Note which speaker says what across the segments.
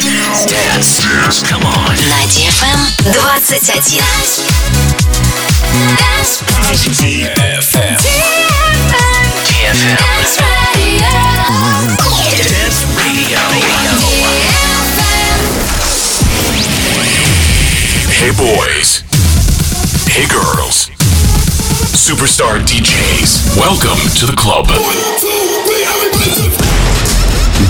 Speaker 1: Dance. Dance. Come on.
Speaker 2: На DFM 21. Dance.
Speaker 1: DFM. DFM. Dance Radio. Hey boys. Hey girls. Superstar DJs. Welcome to the club.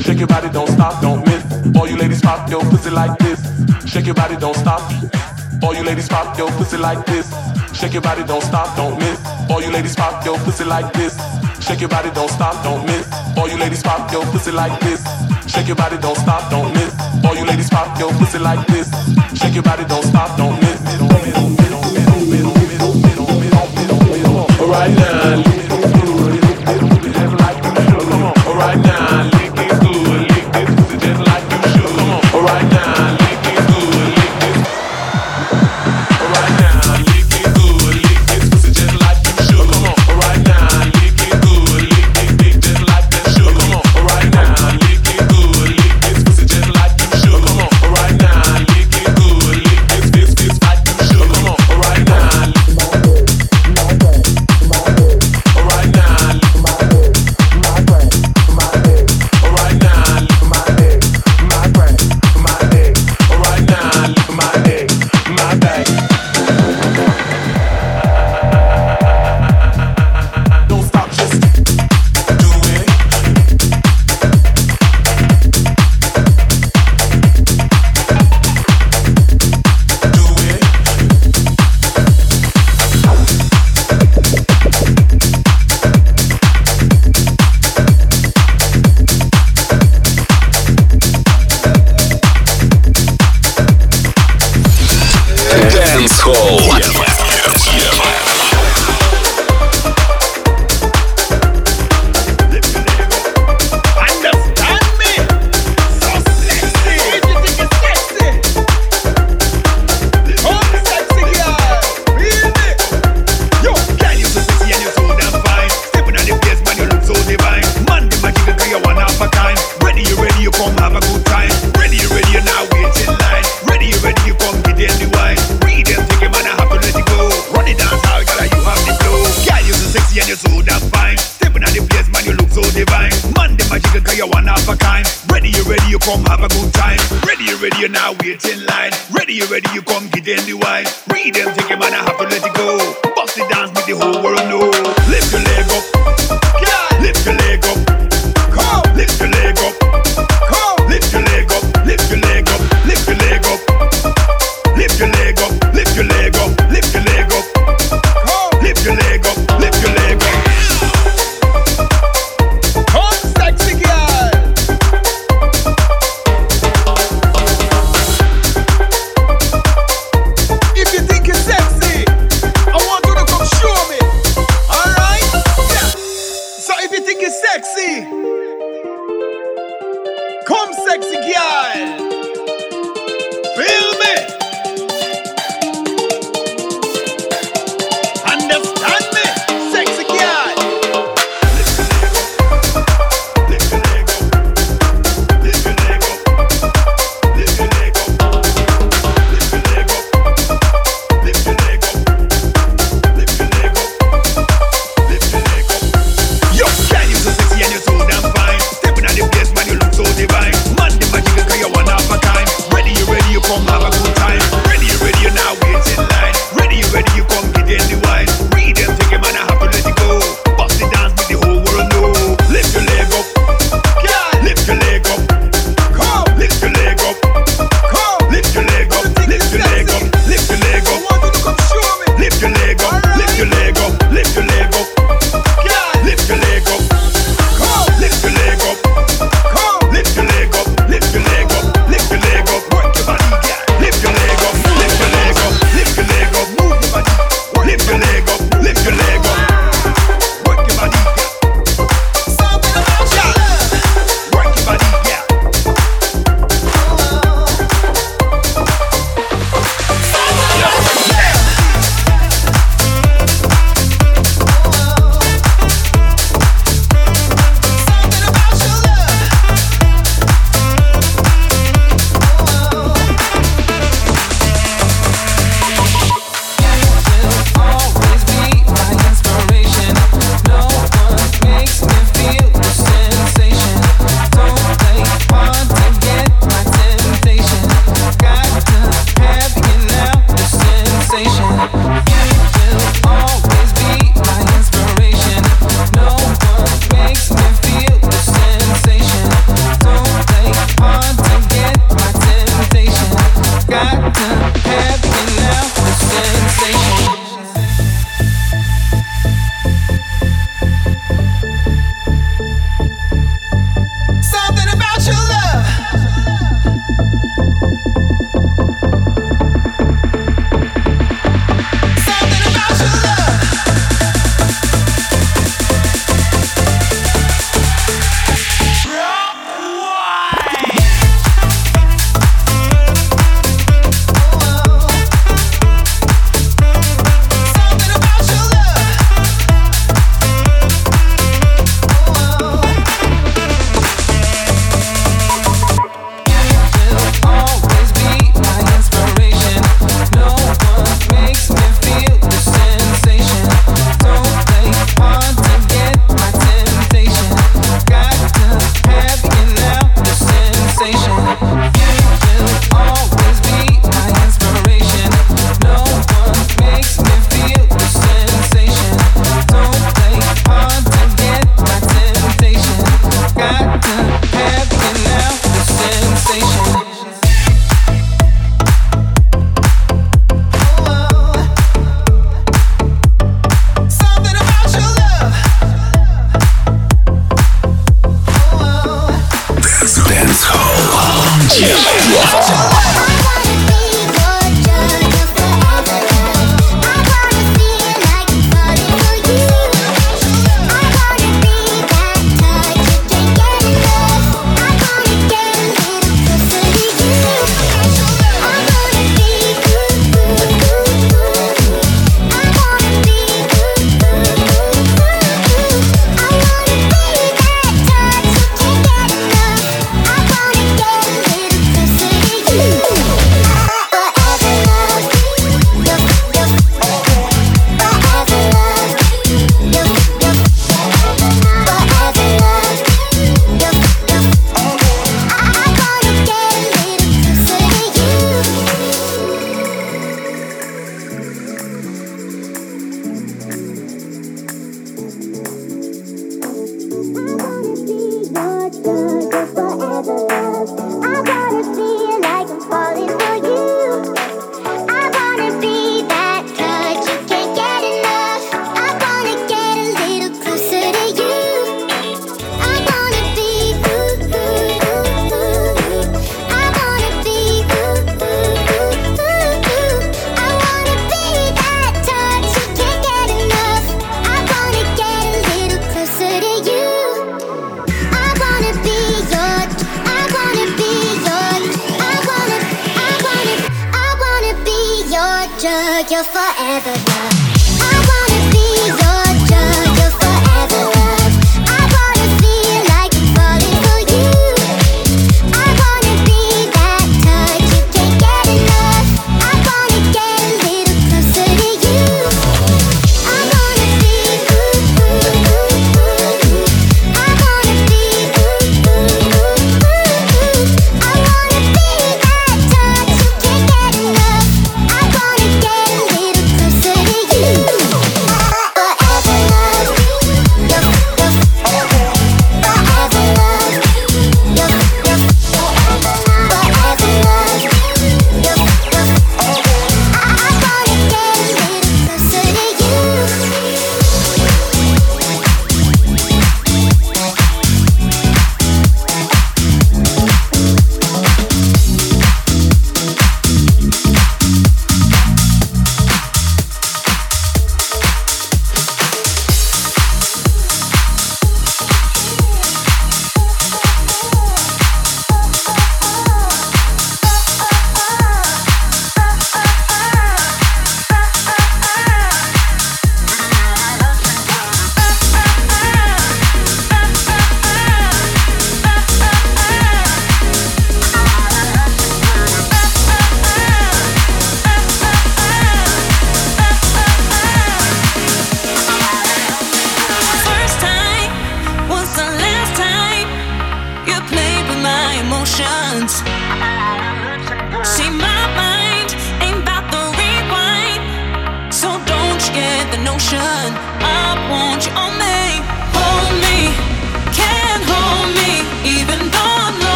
Speaker 3: Shake your body, don't stop, don't miss. All you ladies pop your pussy like this. Shake your body, don't stop. All you ladies pop your pussy like this. Shake your body, don't stop, don't miss. All you ladies pop your pussy like this. Shake your body, don't stop, don't miss. All you ladies pop your pussy like this. Shake your body, don't stop, don't miss. All you ladies pop your pussy like this. Shake your body, don't stop, don't miss. All right now.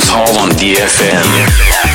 Speaker 4: Oh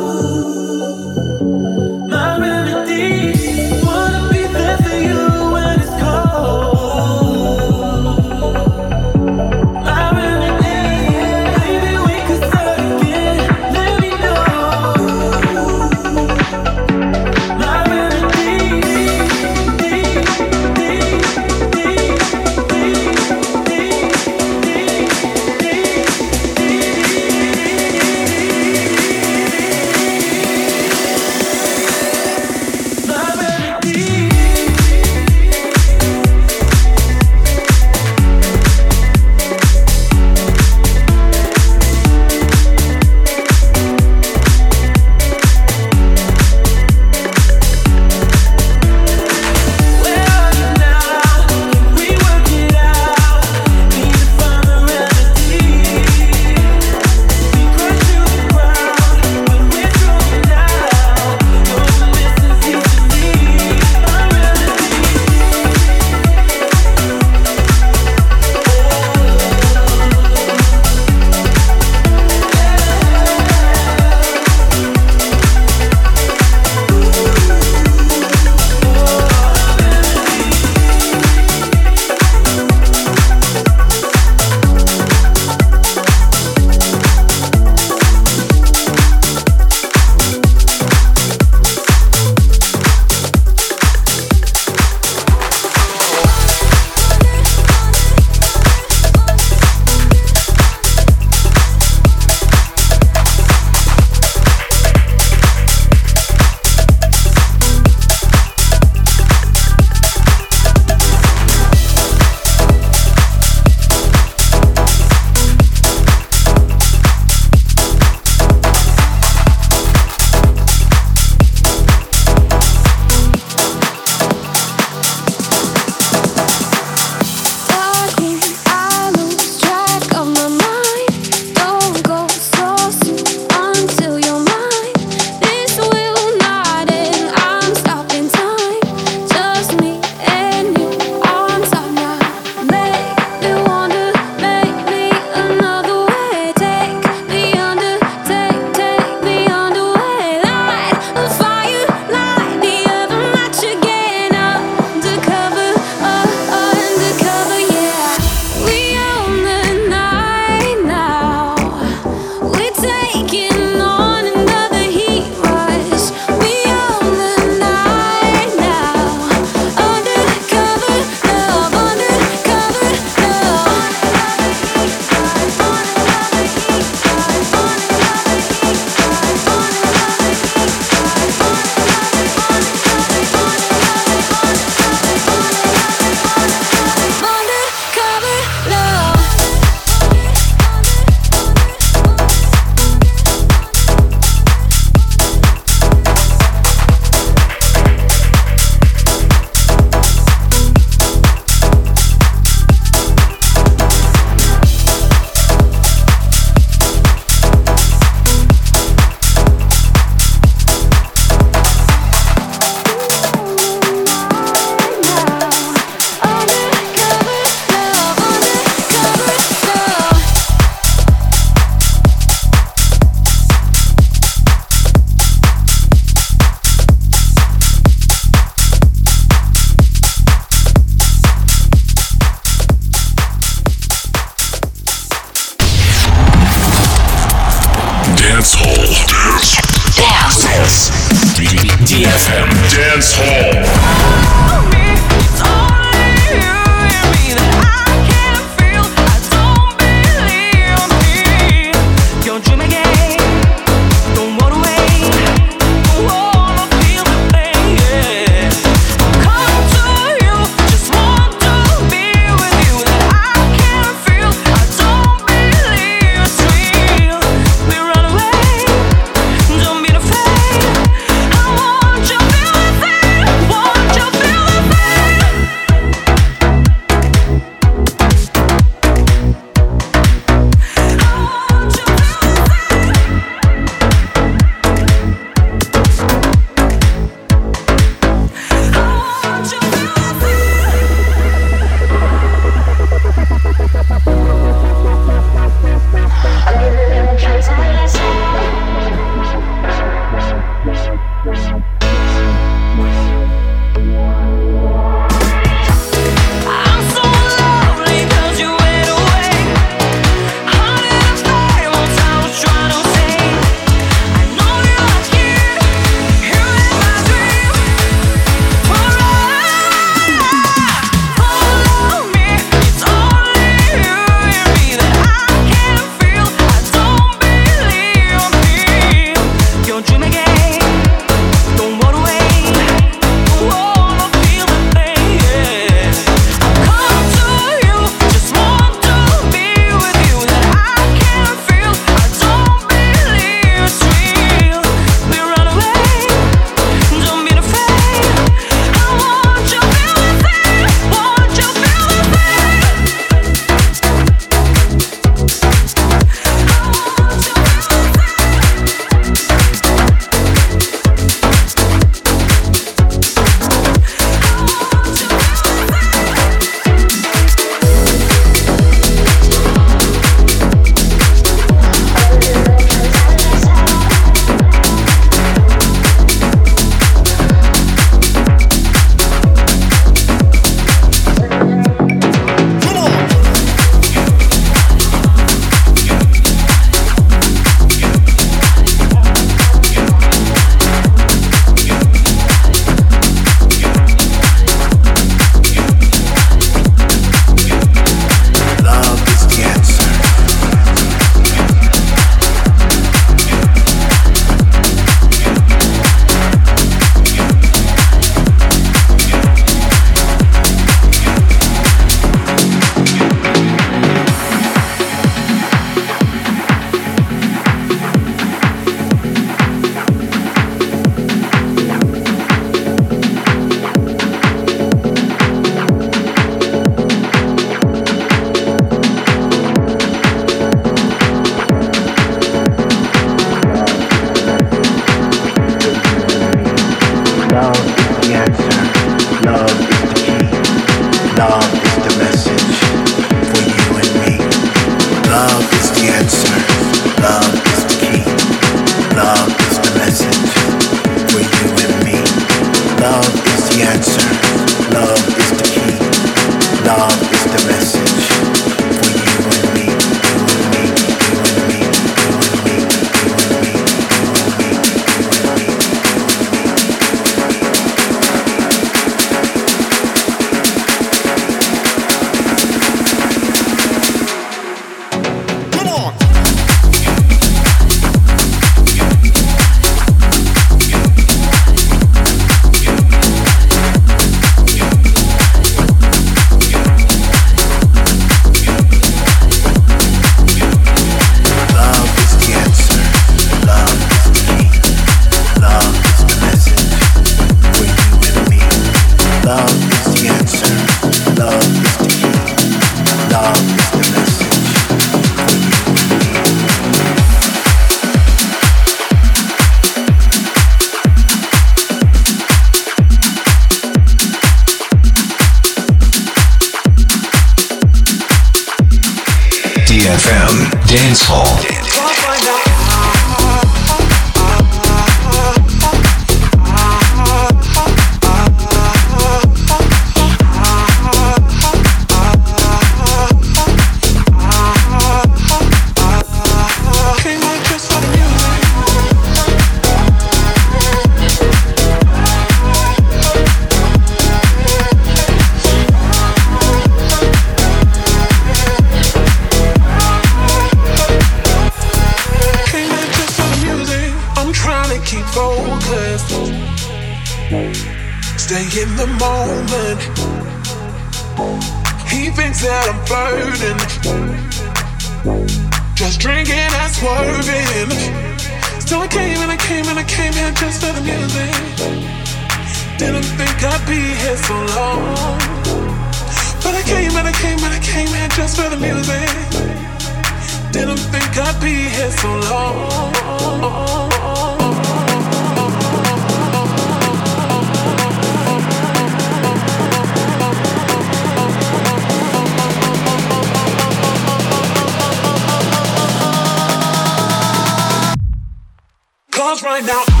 Speaker 5: right now,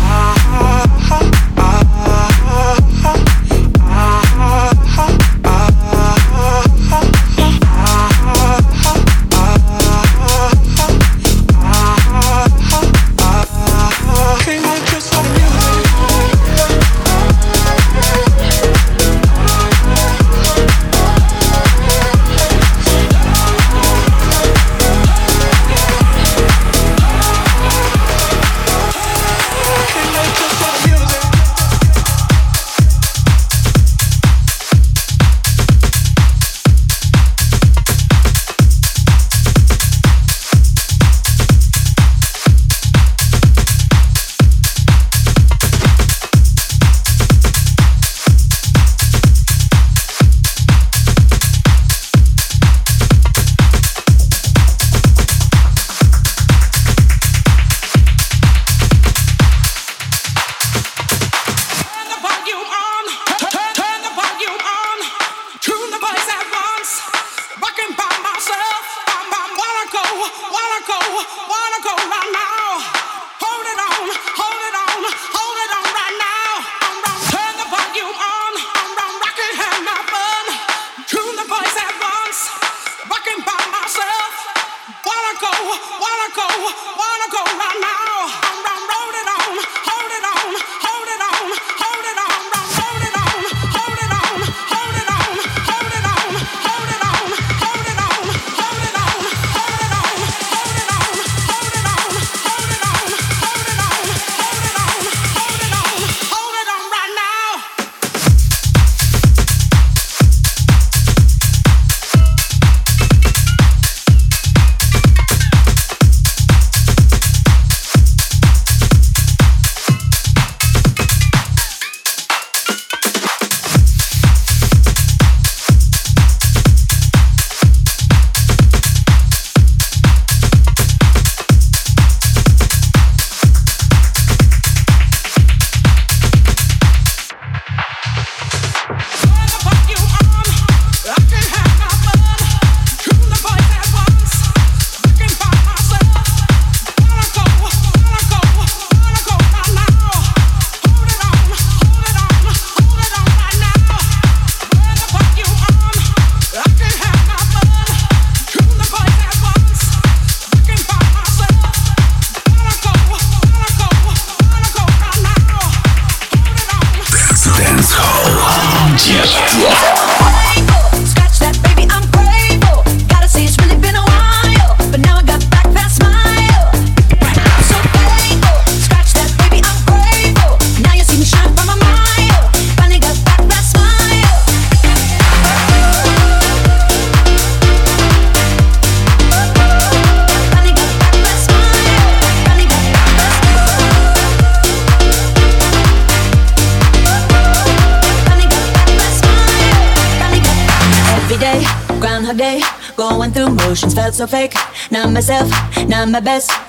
Speaker 6: myself,
Speaker 7: not my best.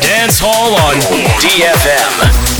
Speaker 1: Dance Hall on DFM.